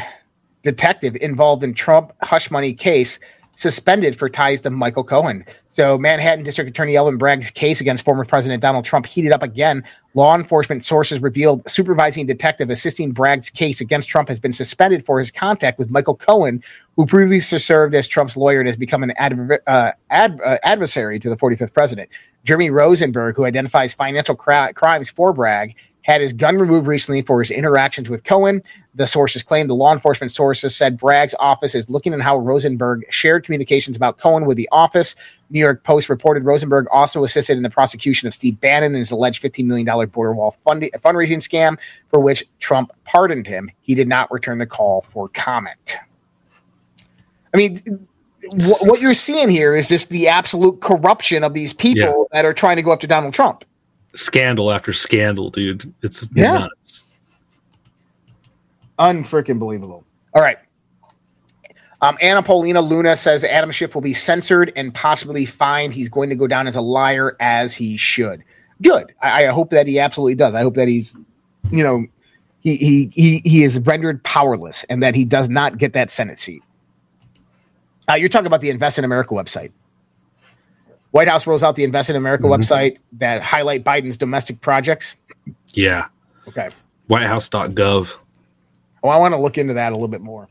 detective involved in Trump hush money case, suspended for ties to Michael Cohen. So, Manhattan District Attorney Alvin Bragg's case against former President Donald Trump heated up again. Law enforcement sources revealed supervising detective assisting Bragg's case against Trump has been suspended for his contact with Michael Cohen, who previously served as Trump's lawyer and has become an adver- uh, ad- uh, adversary to the 45th president. Jeremy Rosenberg, who identifies financial cri- crimes for Bragg, had his gun removed recently for his interactions with Cohen. The sources claim the law enforcement sources said Bragg's office is looking at how Rosenberg shared communications about Cohen with the office. New York Post reported Rosenberg also assisted in the prosecution of Steve Bannon in his alleged $15 million border wall fund- fundraising scam, for which Trump pardoned him. He did not return the call for comment. I mean, what, what you're seeing here is just the absolute corruption of these people that are trying to go after Donald Trump. Scandal after scandal, dude. It's Yeah. nuts. Unfreaking believable. All right. Um, Anna Paulina Luna says Adam Schiff will be censored and possibly fined. He's going to go down as a liar as he should. Good. I, I hope that he absolutely does. I hope that he's, you know, he, he he he is rendered powerless and that he does not get that Senate seat. Uh, you're talking about the Invest in America website. White House rolls out the Invest in America Mhm. website that highlight Biden's domestic projects. Yeah. Okay. Whitehouse.gov. Oh, I want to look into that a little bit more.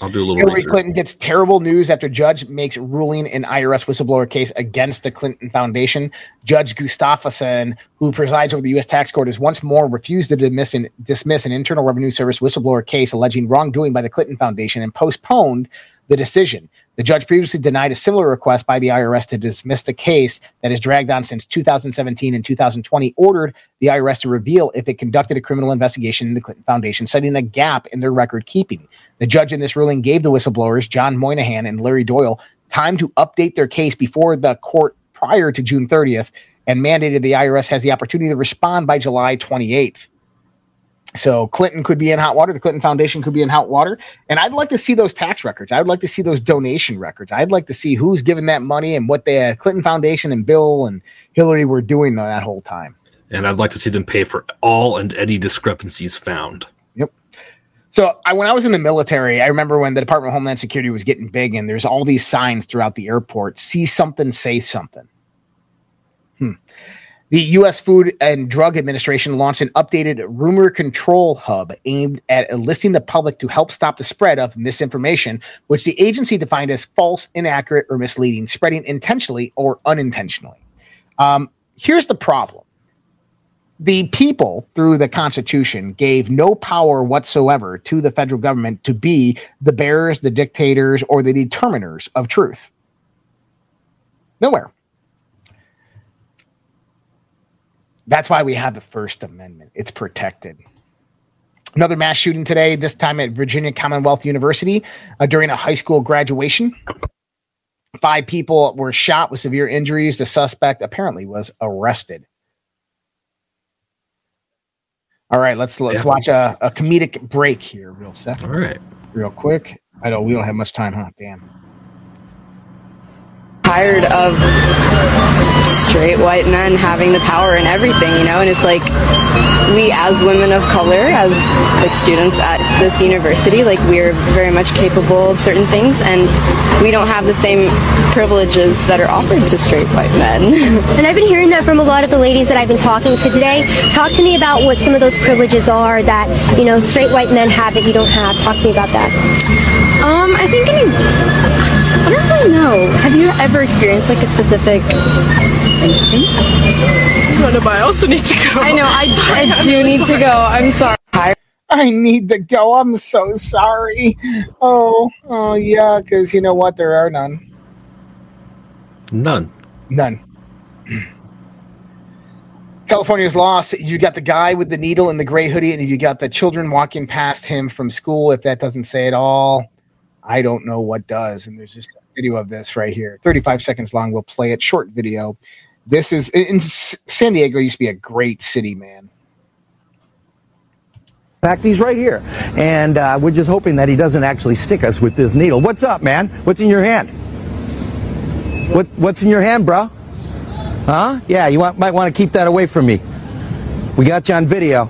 I'll do a little Hillary research. Clinton gets terrible news after judge makes ruling in IRS whistleblower case against the Clinton Foundation. Judge Gustafson, who presides over the U.S. tax court, has once more refused to dismiss an, dismiss an Internal Revenue Service whistleblower case alleging wrongdoing by the Clinton Foundation and postponed the decision. The judge previously denied a similar request by the IRS to dismiss the case that has dragged on since 2017 and 2020, ordered the IRS to reveal if it conducted a criminal investigation in the Clinton Foundation, citing a gap in their record keeping. The judge in this ruling gave the whistleblowers, John Moynihan and Larry Doyle, time to update their case before the court prior to June 30th and mandated the IRS has the opportunity to respond by July 28th. So Clinton could be in hot water. The Clinton Foundation could be in hot water. And I'd like to see those tax records. I'd like to see those donation records. I'd like to see who's giving that money and what the uh, Clinton Foundation and Bill and Hillary were doing that whole time. And I'd like to see them pay for all and any discrepancies found. Yep. So I, when I was in the military, I remember when the Department of Homeland Security was getting big, and there's all these signs throughout the airport: "See something, say something." Hmm. The U.S. Food and Drug Administration launched an updated rumor control hub aimed at enlisting the public to help stop the spread of misinformation, which the agency defined as false, inaccurate, or misleading, spreading intentionally or unintentionally. Um, here's the problem the people through the constitution gave no power whatsoever to the federal government to be the bearers the dictators or the determiners of truth nowhere that's why we have the first amendment it's protected another mass shooting today this time at virginia commonwealth university uh, during a high school graduation five people were shot with severe injuries the suspect apparently was arrested all right, let's let's Yeah. watch a, a comedic break here, real sec. All right. Real quick. I know we don't have much time, huh? Damn. Tired of straight white men having the power and everything, you know, and it's like we as women of color, as like students at this university, like we're very much capable of certain things and we don't have the same privileges that are offered to straight white men. And I've been hearing that from a lot of the ladies that I've been talking to today. Talk to me about what some of those privileges are that, you know, straight white men have that you don't have. Talk to me about that. Um, I think in a, I don't really know. Have you ever experienced like a specific instance? No, but I also need to go. I know, I, I do need to go. I'm sorry. I need to go. I'm so sorry. Oh, oh yeah, because you know what? There are none. None. None. California's lost. You got the guy with the needle and the gray hoodie, and you got the children walking past him from school. If that doesn't say it all, I don't know what does. And there's just a video of this right here, 35 seconds long. We'll play it. Short video. This is in San Diego. Used to be a great city, man. In fact, he's right here. And uh, we're just hoping that he doesn't actually stick us with this needle. What's up, man? What's in your hand? What, what's in your hand, bro? Huh? Yeah, you want, might want to keep that away from me. We got you on video.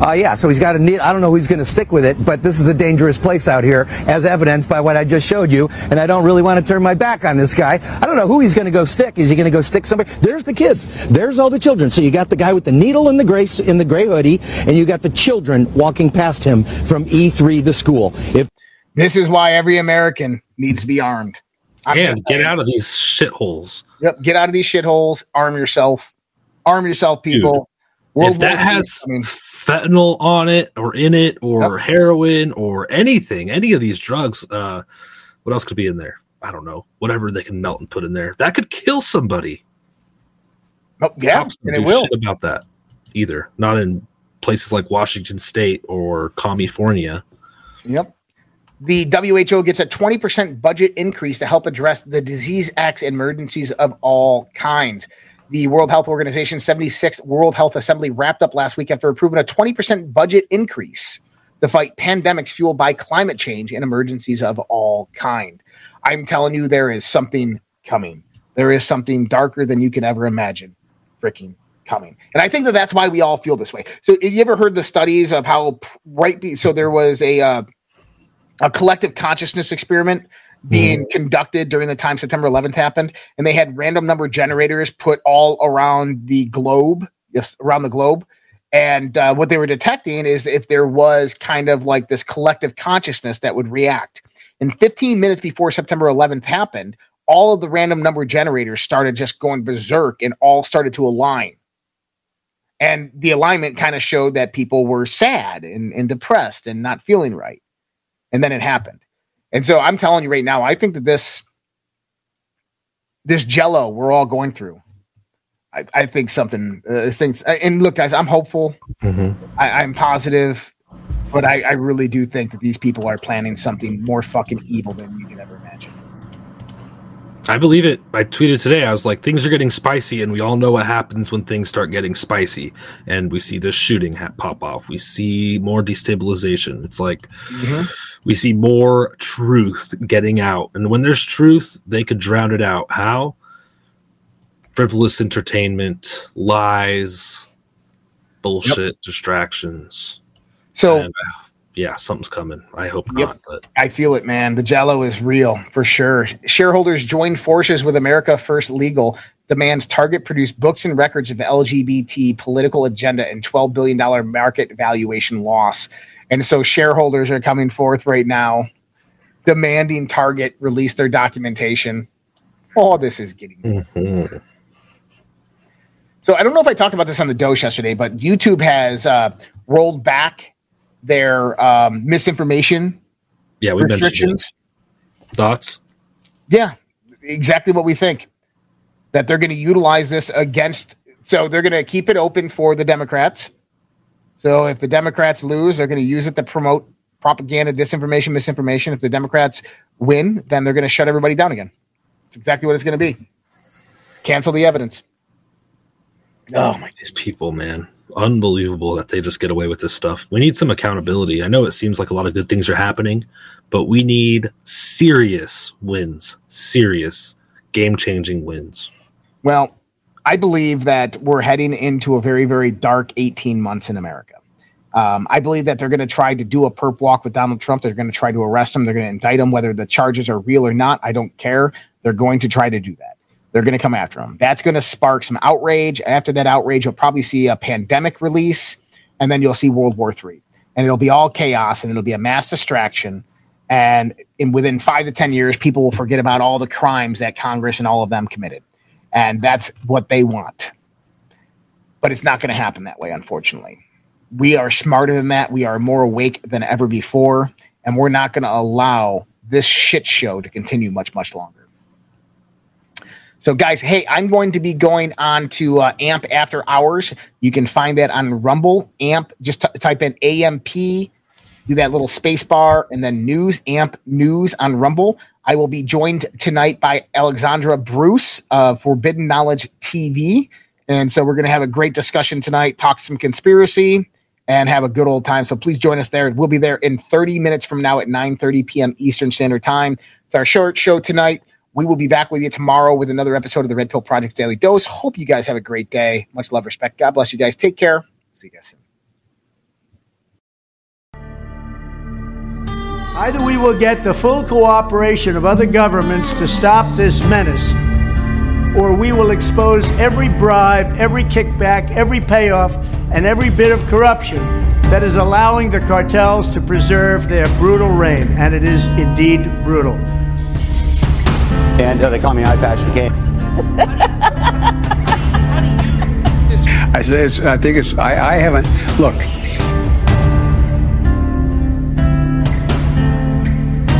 Uh, yeah, so he's got a needle. I don't know who's going to stick with it, but this is a dangerous place out here, as evidenced by what I just showed you. And I don't really want to turn my back on this guy. I don't know who he's going to go stick. Is he going to go stick somebody? There's the kids. There's all the children. So you got the guy with the needle in the gray in the gray hoodie, and you got the children walking past him from E3, the school. If This is why every American needs to be armed. I'm and get out of these shitholes. Yep, get out of these shitholes. Arm yourself. Arm yourself, people. if that War II has fentanyl on it or in it or heroin or anything, any of these drugs, uh, what else could be in there? I don't know. Whatever they can melt and put in there, that could kill somebody. Oh, yeah, Cops and it will. shit about that either. Not in places like Washington State or California. Yep. The WHO gets a 20% budget increase to help address the Disease X and emergencies of all kinds. The World Health Organization 76th World Health Assembly wrapped up last week after approving a 20% budget increase to fight pandemics fueled by climate change and emergencies of all kind. I'm telling you, there is something coming. There is something darker than you can ever imagine freaking coming. And I think that that's why we all feel this way. So, you ever heard the studies of how right? Be, so there was a uh, a collective consciousness experiment being mm. conducted during the time September 11th happened, and they had random number generators put all around the globe, yes, around the globe. And uh, what they were detecting is if there was kind of like this collective consciousness that would react. And 15 minutes before September 11th happened, all of the random number generators started just going berserk and all started to align. And the alignment kind of showed that people were sad and, and depressed and not feeling right. And then it happened. And so I'm telling you right now, I think that this this jello we're all going through, I, I think something uh, things. And look, guys, I'm hopeful. Mm-hmm. I, I'm positive, but I, I really do think that these people are planning something more fucking evil than you can ever. I believe it. I tweeted today. I was like, things are getting spicy, and we all know what happens when things start getting spicy. And we see this shooting pop off. We see more destabilization. It's like mm-hmm. we see more truth getting out. And when there's truth, they could drown it out. How? Frivolous entertainment, lies, bullshit, yep. distractions. So, and, uh, yeah, something's coming. I hope yep. not. But I feel it, man. The Jello is real for sure. Shareholders join forces with America First Legal demands Target produce books and records of LGBT political agenda and $12 billion market valuation loss. And so shareholders are coming forth right now demanding Target release their documentation. Oh, this is getting. Mm-hmm. So I don't know if I talked about this on the dose yesterday, but YouTube has uh, rolled back their um, misinformation yeah, we restrictions. Thoughts? Yeah, exactly what we think. That they're going to utilize this against. So they're going to keep it open for the Democrats. So if the Democrats lose, they're going to use it to promote propaganda, disinformation, misinformation. If the Democrats win, then they're going to shut everybody down again. It's exactly what it's going to be. Cancel the evidence. Oh my, these people, man unbelievable that they just get away with this stuff. We need some accountability. I know it seems like a lot of good things are happening, but we need serious wins, serious game changing wins. Well, I believe that we're heading into a very, very dark 18 months in America. Um, I believe that they're going to try to do a perp walk with Donald Trump. They're going to try to arrest him. They're going to indict him, whether the charges are real or not. I don't care. They're going to try to do that. They're going to come after him. That's going to spark some outrage. After that outrage, you'll probably see a pandemic release, and then you'll see World War III. And it'll be all chaos, and it'll be a mass distraction. And in within five to 10 years, people will forget about all the crimes that Congress and all of them committed. And that's what they want. But it's not going to happen that way, unfortunately. We are smarter than that. We are more awake than ever before. And we're not going to allow this shit show to continue much, much longer. So, guys, hey, I'm going to be going on to uh, AMP After Hours. You can find that on Rumble. AMP, just t- type in AMP, do that little space bar, and then News, AMP News on Rumble. I will be joined tonight by Alexandra Bruce of Forbidden Knowledge TV. And so we're going to have a great discussion tonight, talk some conspiracy, and have a good old time. So please join us there. We'll be there in 30 minutes from now at 9 30 p.m. Eastern Standard Time. It's our short show tonight. We will be back with you tomorrow with another episode of the Red Pill Project Daily Dose. Hope you guys have a great day. Much love, respect. God bless you guys. Take care. See you guys soon. Either we will get the full cooperation of other governments to stop this menace, or we will expose every bribe, every kickback, every payoff, and every bit of corruption that is allowing the cartels to preserve their brutal reign. And it is indeed brutal and uh, they call me Eye Patch McCain. I I think it's. I, I haven't. Look.